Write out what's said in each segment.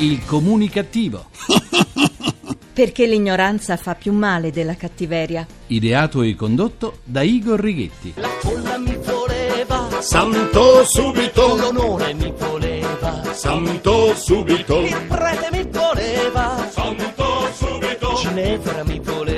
Il comunicativo. Perché l'ignoranza fa più male della cattiveria. Ideato e condotto da Igor Righetti. La folla mi voleva, Santo subito, l'onore mi voleva, santo subito, il prete mi voleva, santo subito, Ginevra mi voleva.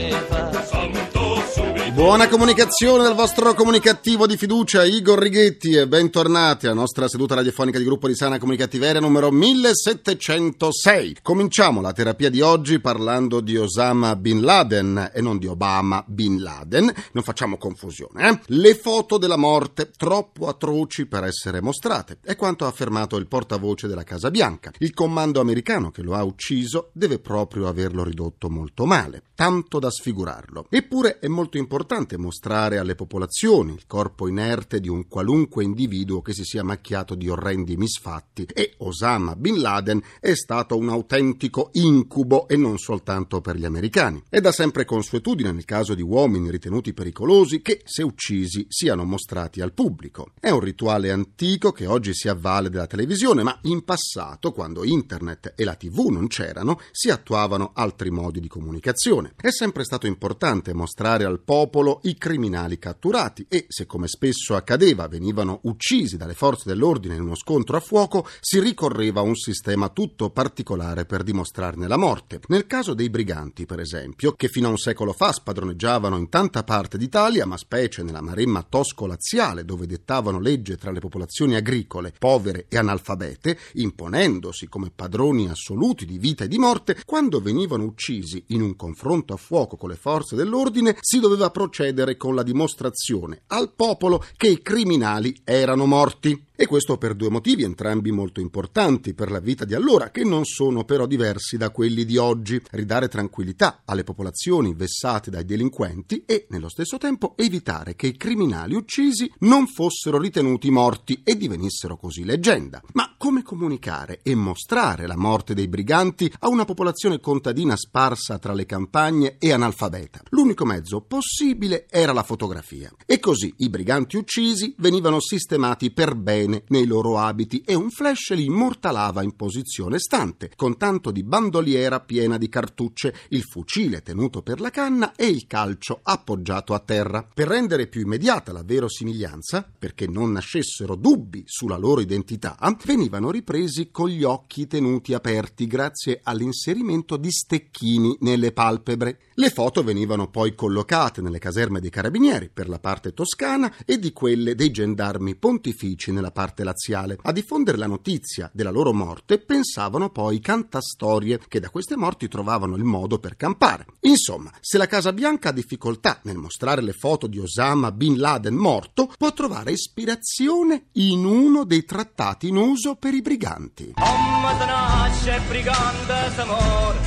Buona comunicazione dal vostro comunicativo di fiducia Igor Righetti e bentornati alla nostra seduta radiofonica di gruppo di sana comunicativeria numero 1706. Cominciamo la terapia di oggi parlando di Osama Bin Laden e non di Obama Bin Laden, non facciamo confusione. Eh? Le foto della morte troppo atroci per essere mostrate è quanto ha affermato il portavoce della Casa Bianca. Il comando americano che lo ha ucciso deve proprio averlo ridotto molto male, tanto da sfigurarlo. Eppure è molto importante mostrare alle popolazioni il corpo inerte di un qualunque individuo che si sia macchiato di orrendi misfatti e Osama Bin Laden è stato un autentico incubo e non soltanto per gli americani. È da sempre consuetudine nel caso di uomini ritenuti pericolosi che, se uccisi, siano mostrati al pubblico. È un rituale antico che oggi si avvale della televisione, ma in passato, quando internet e la tv non c'erano, si attuavano altri modi di comunicazione. È sempre stato importante mostrare al popolo i criminali catturati e, se come spesso accadeva venivano uccisi dalle forze dell'ordine in uno scontro a fuoco, si ricorreva a un sistema tutto particolare per dimostrarne la morte. Nel caso dei briganti, per esempio, che fino a un secolo fa spadroneggiavano in tanta parte d'Italia, ma specie nella maremma tosco-laziale, dove dettavano legge tra le popolazioni agricole, povere e analfabete, imponendosi come padroni assoluti di vita e di morte, quando venivano uccisi in un confronto a fuoco con le forze dell'ordine, si doveva procedere con la dimostrazione al popolo che i criminali erano morti. E questo per due motivi, entrambi molto importanti per la vita di allora, che non sono però diversi da quelli di oggi. Ridare tranquillità alle popolazioni vessate dai delinquenti e, nello stesso tempo, evitare che i criminali uccisi non fossero ritenuti morti e divenissero così leggenda. Ma come comunicare e mostrare la morte dei briganti a una popolazione contadina sparsa tra le campagne e analfabeta? L'unico mezzo possibile era la fotografia. E così i briganti uccisi venivano sistemati per bene nei loro abiti e un flash li immortalava in posizione stante, con tanto di bandoliera piena di cartucce, il fucile tenuto per la canna e il calcio appoggiato a terra. Per rendere più immediata la verosimiglianza, perché non nascessero dubbi sulla loro identità, venivano ripresi con gli occhi tenuti aperti grazie all'inserimento di stecchini nelle palpebre. Le foto venivano poi collocate nelle caserme dei carabinieri per la parte toscana e di quelle dei gendarmi pontifici nella parte laziale. A diffondere la notizia della loro morte pensavano poi cantastorie che da queste morti trovavano il modo per campare. Insomma, se la Casa Bianca ha difficoltà nel mostrare le foto di Osama Bin Laden morto, può trovare ispirazione in uno dei trattati in uso per i briganti.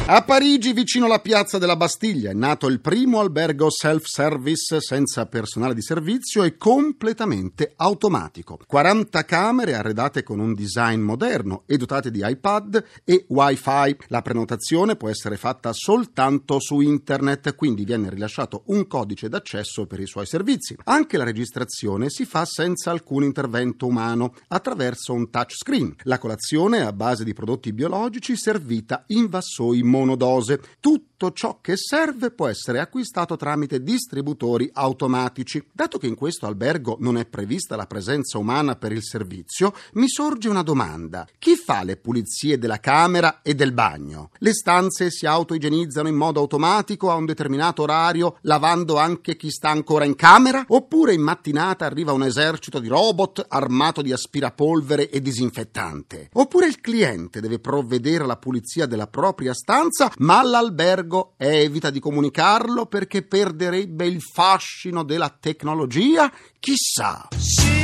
A Parigi, vicino alla piazza della Bastiglia, è nato il primo albergo self-service senza personale di servizio e completamente automatico. 40 camere arredate con un design moderno e dotate di iPad e Wi-Fi. La prenotazione può essere fatta soltanto su internet, quindi viene rilasciato un codice d'accesso per i suoi servizi. Anche la registrazione si fa senza alcun intervento umano, attraverso un touchscreen. La colazione è a base di prodotti biologici servita in vassoi monodose. Tutto ciò che serve può essere acquistato tramite distributori automatici. Dato che in questo albergo non è prevista la presenza umana per il servizio, mi sorge una domanda. Chi fa le pulizie della camera e del bagno? Le stanze si autoigienizzano in modo automatico a un determinato orario, lavando anche chi sta ancora in camera? Oppure in mattinata arriva un esercito di robot armato di aspirapolvere e disinfettante? Oppure il cliente deve provvedere alla pulizia della propria stanza, ma all'albergo evita di comunicarlo perché perderebbe il fascino della tecnologia? Chissà. Sì,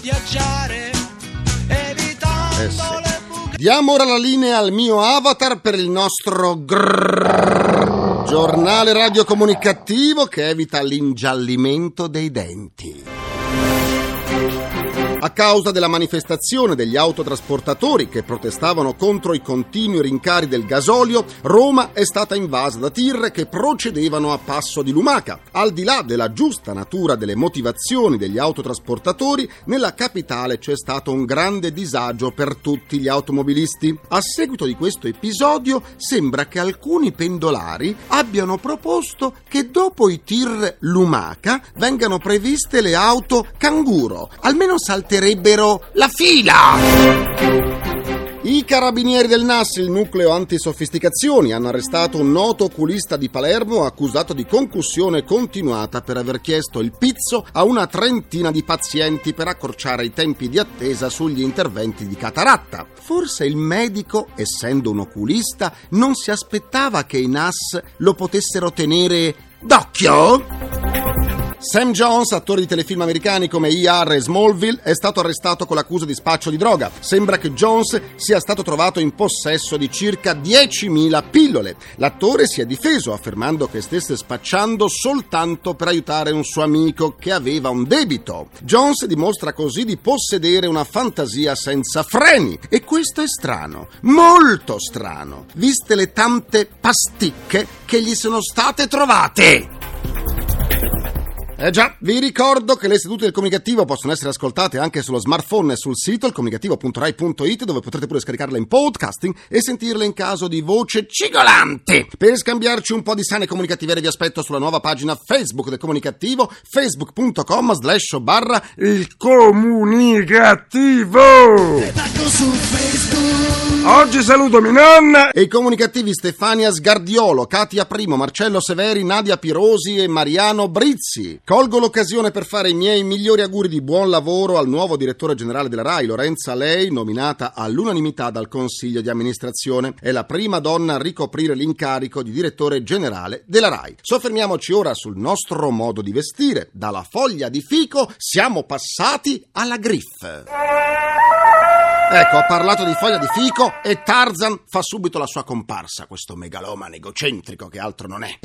viaggiare, evitando Eh sì. le buche. Diamo ora la linea al mio avatar per il nostro grrrr giornale radiocomunicativo che evita l'ingiallimento dei denti. A causa della manifestazione degli autotrasportatori che protestavano contro i continui rincari del gasolio, Roma è stata invasa da tir che procedevano a passo di lumaca. Al di là della giusta natura delle motivazioni degli autotrasportatori, nella capitale c'è stato un grande disagio per tutti gli automobilisti. A seguito di questo episodio sembra che alcuni pendolari abbiano proposto che dopo i tir lumaca vengano previste le auto canguro. Almeno salterebbero la fila! I carabinieri del NAS, il nucleo antisofisticazioni, hanno arrestato un noto oculista di Palermo accusato di concussione continuata per aver chiesto il pizzo a una trentina di pazienti per accorciare i tempi di attesa sugli interventi di cataratta. Forse il medico, essendo un oculista, non si aspettava che i NAS lo potessero tenere d'occhio? Sam Jones, attore di telefilm americani come ER e Smallville, è stato arrestato con l'accusa di spaccio di droga. Sembra che Jones sia stato trovato in possesso di circa 10.000 pillole. L'attore si è difeso affermando che stesse spacciando soltanto per aiutare un suo amico che aveva un debito. Jones dimostra così di possedere una fantasia senza freni e questo è strano, molto strano, viste le tante pasticche che gli sono state trovate. Eh già, vi ricordo che le sedute del comunicativo possono essere ascoltate anche sullo smartphone e sul sito ilcomunicativo.rai.it dove potrete pure scaricarle in podcasting e sentirle in caso di voce cigolante. Per scambiarci un po' di sane comunicativiere vi aspetto sulla nuova pagina Facebook del comunicativo facebook.com slash barra il comunicativo. Oggi saluto mia nonna e i comunicativi Stefania Sgardiolo, Katia Primo, Marcello Severi, Nadia Pirosi e Mariano Brizzi. Colgo l'occasione per fare i miei migliori auguri di buon lavoro al nuovo direttore generale della RAI, Lorenza Lei, nominata all'unanimità dal Consiglio di amministrazione. È la prima donna a ricoprire l'incarico di direttore generale della RAI. Soffermiamoci ora sul nostro modo di vestire. Dalla foglia di fico siamo passati alla griffe. Ecco, ho parlato di foglia di fico e Tarzan fa subito la sua comparsa, questo megalomane egocentrico che altro non è.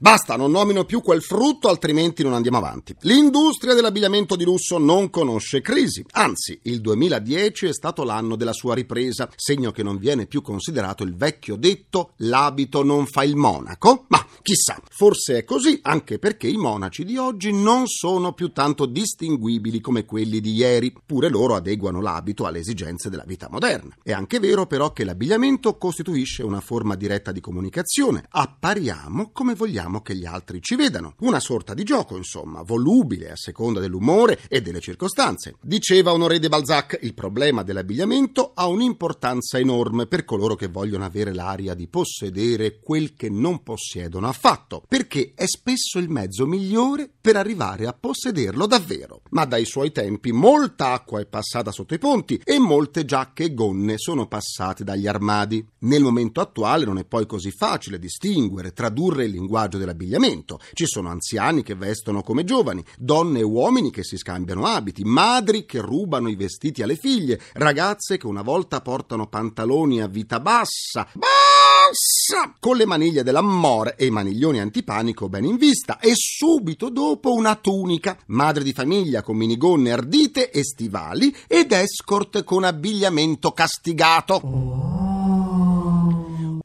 Basta, non nomino più quel frutto, altrimenti non andiamo avanti. L'industria dell'abbigliamento di lusso non conosce crisi, anzi, il 2010 è stato l'anno della sua ripresa, segno che non viene più considerato il vecchio detto l'abito non fa il monaco, ma chissà, forse è così, anche perché i monaci di oggi non sono più tanto distinguibili come quelli di ieri, pure loro adeguano l'abito alle esigenze della vita moderna. È anche vero però che l'abbigliamento costituisce una forma diretta di comunicazione, appariamo come vogliamo che gli altri ci vedano. Una sorta di gioco, insomma, volubile a seconda dell'umore e delle circostanze. Diceva Honoré de Balzac, il problema dell'abbigliamento ha un'importanza enorme per coloro che vogliono avere l'aria di possedere quel che non possiedono affatto, perché è spesso il mezzo migliore per arrivare a possederlo davvero. Ma dai suoi tempi molta acqua è passata sotto i ponti e molte giacche e gonne sono passate dagli armadi. Nel momento attuale non è poi così facile distinguere, tradurre il linguaggio dell'abbigliamento. Ci sono anziani che vestono come giovani, donne e uomini che si scambiano abiti, madri che rubano i vestiti alle figlie, ragazze che una volta portano pantaloni a vita bassa. Bassa! Con le maniglie dell'ammore e i maniglioni antipanico ben in vista e subito dopo una tunica, madre di famiglia con minigonne ardite e stivali ed escort con abbigliamento castigato.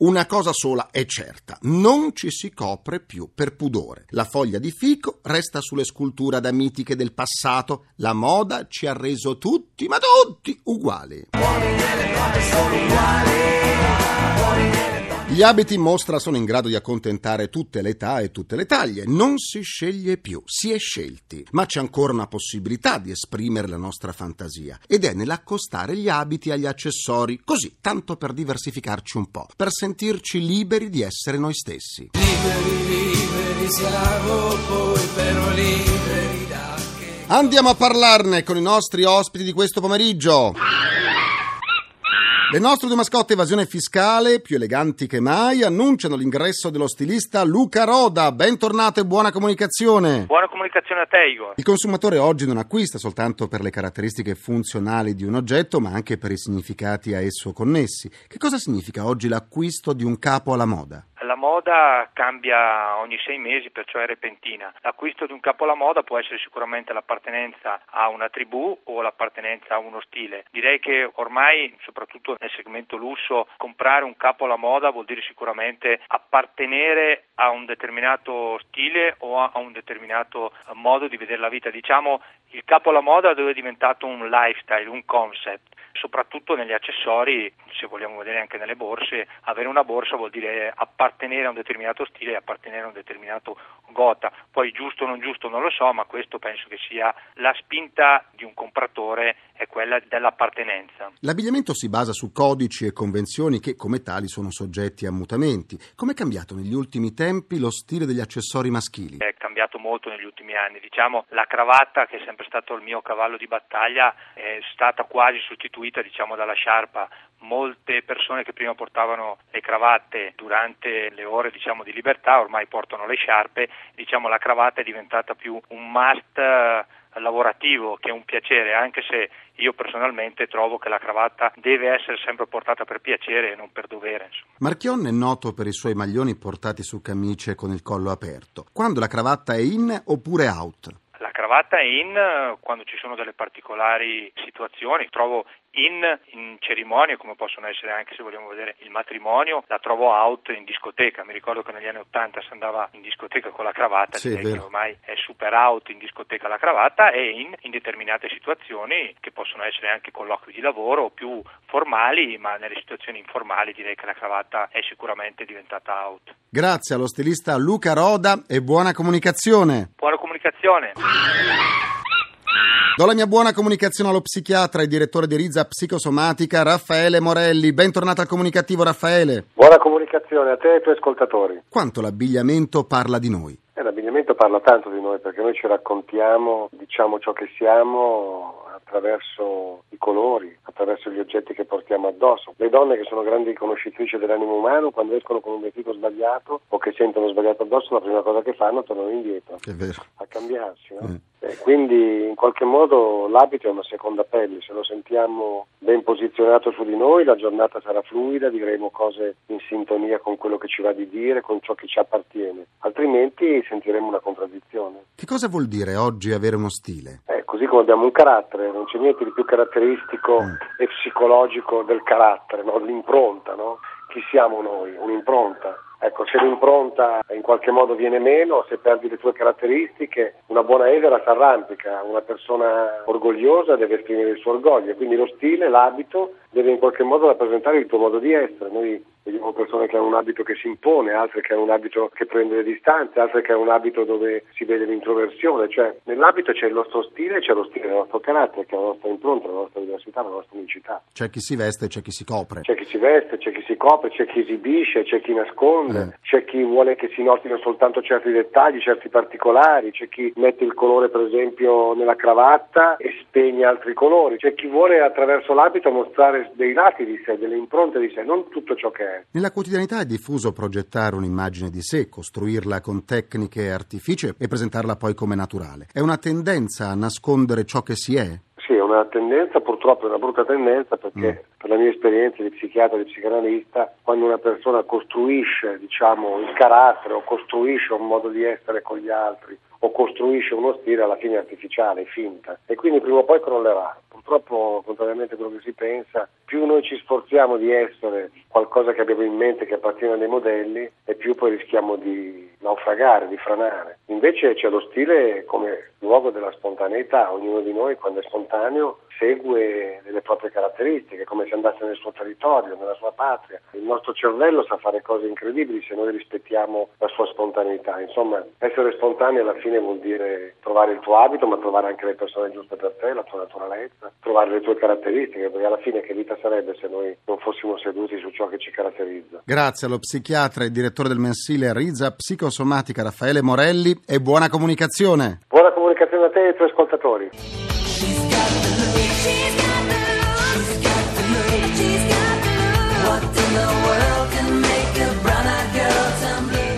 Una cosa sola è certa, non ci si copre più per pudore. La foglia di fico resta sulle sculture adamitiche del passato, la moda ci ha reso tutti, ma tutti, uguali. Gli abiti in mostra sono in grado di accontentare tutte le età e tutte le taglie, non si sceglie più, si è scelti, ma c'è ancora una possibilità di esprimere la nostra fantasia ed è nell'accostare gli abiti agli accessori, così, tanto per diversificarci un po', per sentirci liberi di essere noi stessi. Liberi, liberi siamo, poi però liberi da che... Andiamo a parlarne con i nostri ospiti di questo pomeriggio. Le nostre due mascotte evasione fiscale, più eleganti che mai, annunciano l'ingresso dello stilista Luca Roda. Bentornato e buona comunicazione. Buona comunicazione a te, Igor. Il consumatore oggi non acquista soltanto per le caratteristiche funzionali di un oggetto, ma anche per i significati a esso connessi. Che cosa significa oggi l'acquisto di un capo alla moda? La moda cambia ogni sei mesi, perciò è repentina. L'acquisto di un capo alla moda può essere sicuramente l'appartenenza a una tribù o l'appartenenza a uno stile. Direi che ormai, soprattutto nel segmento lusso, comprare un capo alla moda vuol dire sicuramente appartenere a un determinato stile o a un determinato modo di vedere la vita. Diciamo il capo alla moda dove è diventato un lifestyle, un concept, soprattutto negli accessori, se vogliamo vedere anche nelle borse, avere una borsa vuol dire appartenere a un determinato stile appartenere a un determinato gota. Poi giusto o non giusto non lo so, ma questo penso che sia la spinta di un compratore è quella dell'appartenenza. L'abbigliamento si basa su codici e convenzioni che come tali sono soggetti a mutamenti. Come è cambiato negli ultimi tempi lo stile degli accessori maschili? È cambiato molto negli ultimi anni, diciamo la cravatta che è sempre stato il mio cavallo di battaglia è stata quasi sostituita diciamo dalla sciarpa molte persone che prima portavano le cravatte durante le ore diciamo, di libertà ormai portano le sciarpe, diciamo, la cravatta è diventata più un must eh, lavorativo che un piacere, anche se io personalmente trovo che la cravatta deve essere sempre portata per piacere e non per dovere. Insomma. Marchion è noto per i suoi maglioni portati su camicie con il collo aperto. Quando la cravatta è in oppure out? La cravatta è in eh, quando ci sono delle particolari situazioni, trovo in, in, cerimonie come possono essere anche se vogliamo vedere il matrimonio, la trovo out in discoteca. Mi ricordo che negli anni Ottanta si andava in discoteca con la cravatta, sì, che ormai è super out in discoteca la cravatta e in, in, determinate situazioni che possono essere anche colloqui di lavoro più formali, ma nelle situazioni informali direi che la cravatta è sicuramente diventata out. Grazie allo stilista Luca Roda e buona comunicazione. Buona comunicazione. Do la mia buona comunicazione allo psichiatra e direttore di Rizza Psicosomatica Raffaele Morelli. Bentornato al comunicativo Raffaele. Buona comunicazione a te e ai tuoi ascoltatori. Quanto l'abbigliamento parla di noi? Eh, l'abbigliamento parla tanto di noi perché noi ci raccontiamo, diciamo ciò che siamo attraverso i colori, attraverso gli oggetti che portiamo addosso. Le donne che sono grandi conoscitrici dell'animo umano, quando escono con un vestito sbagliato o che sentono sbagliato addosso, la prima cosa che fanno è tornare indietro a cambiarsi. No? Eh. quindi in qualche modo l'abito è una seconda pelle, se lo sentiamo ben posizionato su di noi la giornata sarà fluida, diremo cose in sintonia con quello che ci va di dire, con ciò che ci appartiene, altrimenti sentiremo una contraddizione. Che cosa vuol dire oggi avere uno stile? Eh, così come abbiamo un carattere, non c'è niente di più caratteristico mm. e psicologico del carattere, no? l'impronta, no? chi siamo noi, un'impronta. Ecco, se l'impronta in qualche modo viene meno, se perdi le tue caratteristiche, una buona esera si arrampica, una persona orgogliosa deve esprimere il suo orgoglio, quindi lo stile, l'abito deve in qualche modo rappresentare il tuo modo di essere. Noi vediamo persone che hanno un abito che si impone, altre che hanno un abito che prende le distanze, altre che hanno un abito dove si vede l'introversione, cioè nell'abito c'è il nostro stile, c'è lo stile del nostro carattere, che è la nostra impronta, la nostra diversità, la nostra unicità. C'è chi si veste e c'è chi si copre. C'è chi si veste, c'è chi si copre, c'è chi esibisce, c'è chi nasconde eh. c'è chi vuole che si notino soltanto certi dettagli, certi particolari, c'è chi mette il colore per esempio nella cravatta e spegne altri colori, c'è chi vuole attraverso l'abito mostrare dei lati di sé, delle impronte di sé, non tutto ciò che è. Nella quotidianità è diffuso progettare un'immagine di sé, costruirla con tecniche e artifici e presentarla poi come naturale. È una tendenza a nascondere ciò che si è? Sì, è una tendenza, purtroppo è una brutta tendenza perché mm. per la mia esperienza di psichiatra e di psicanalista, quando una persona costruisce diciamo, il carattere o costruisce un modo di essere con gli altri o costruisce uno stile alla fine artificiale, finta e quindi prima o poi crollerà. Purtroppo, contrariamente a quello che si pensa, più noi ci sforziamo di essere qualcosa che abbiamo in mente che appartiene a dei modelli e più poi rischiamo di naufragare, di franare. Invece c'è lo stile come luogo della spontaneità, ognuno di noi quando è spontaneo segue delle proprie caratteristiche, come se andasse nel suo territorio, nella sua patria. Il nostro cervello sa fare cose incredibili se noi rispettiamo la sua spontaneità. Insomma, essere spontanei alla fine vuol dire trovare il tuo abito, ma trovare anche le persone giuste per te, la tua naturalezza, trovare le tue caratteristiche, perché alla fine che vita sarebbe se noi non fossimo seduti su ciò che ci caratterizza. Grazie allo psichiatra e direttore del mensile Rizza Psicosomatica Raffaele Morelli e buona comunicazione. Buona comunicazione a te e ai tuoi ascoltatori.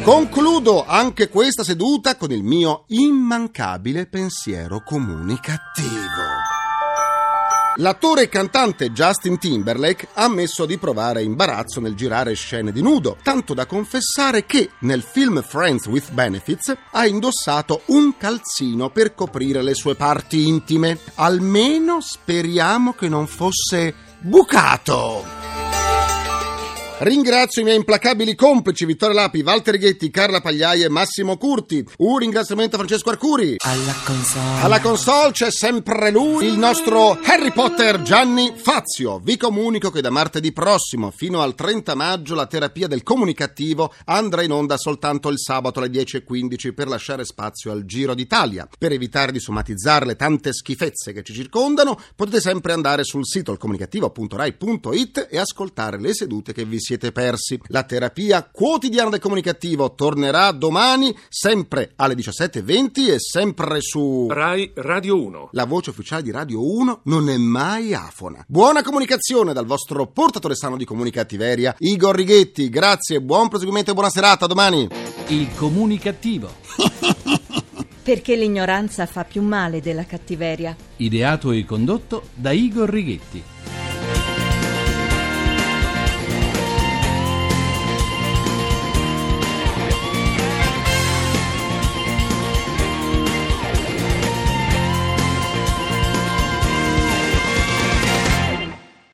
Concludo anche questa seduta con il mio immancabile pensiero comunicativo. L'attore e cantante Justin Timberlake ha ammesso di provare imbarazzo nel girare scene di nudo, tanto da confessare che nel film Friends with Benefits ha indossato un calzino per coprire le sue parti intime. Almeno speriamo che non fosse bucato. Ringrazio i miei implacabili complici Vittorio Lapi, Walter Ghetti, Carla Pagliai e Massimo Curti. Un ringraziamento a Francesco Arcuri. Alla console. Alla console c'è sempre lui, il nostro Harry Potter Gianni Fazio. Vi comunico che da martedì prossimo fino al 30 maggio la terapia del comunicativo andrà in onda soltanto il sabato alle 10.15 per lasciare spazio al Giro d'Italia. Per evitare di somatizzare le tante schifezze che ci circondano, potete sempre andare sul sito alcomunicativo.rai.it e ascoltare le sedute che vi siete persi. La terapia quotidiana del comunicativo tornerà domani, sempre alle 17.20 e sempre su... Rai Radio 1. La voce ufficiale di Radio 1 non è mai afona. Buona comunicazione dal vostro portatore sano di comunicattiveria, Igor Righetti. Grazie, buon proseguimento e buona serata. A domani. Il comunicativo. Perché l'ignoranza fa più male della cattiveria. Ideato e condotto da Igor Righetti.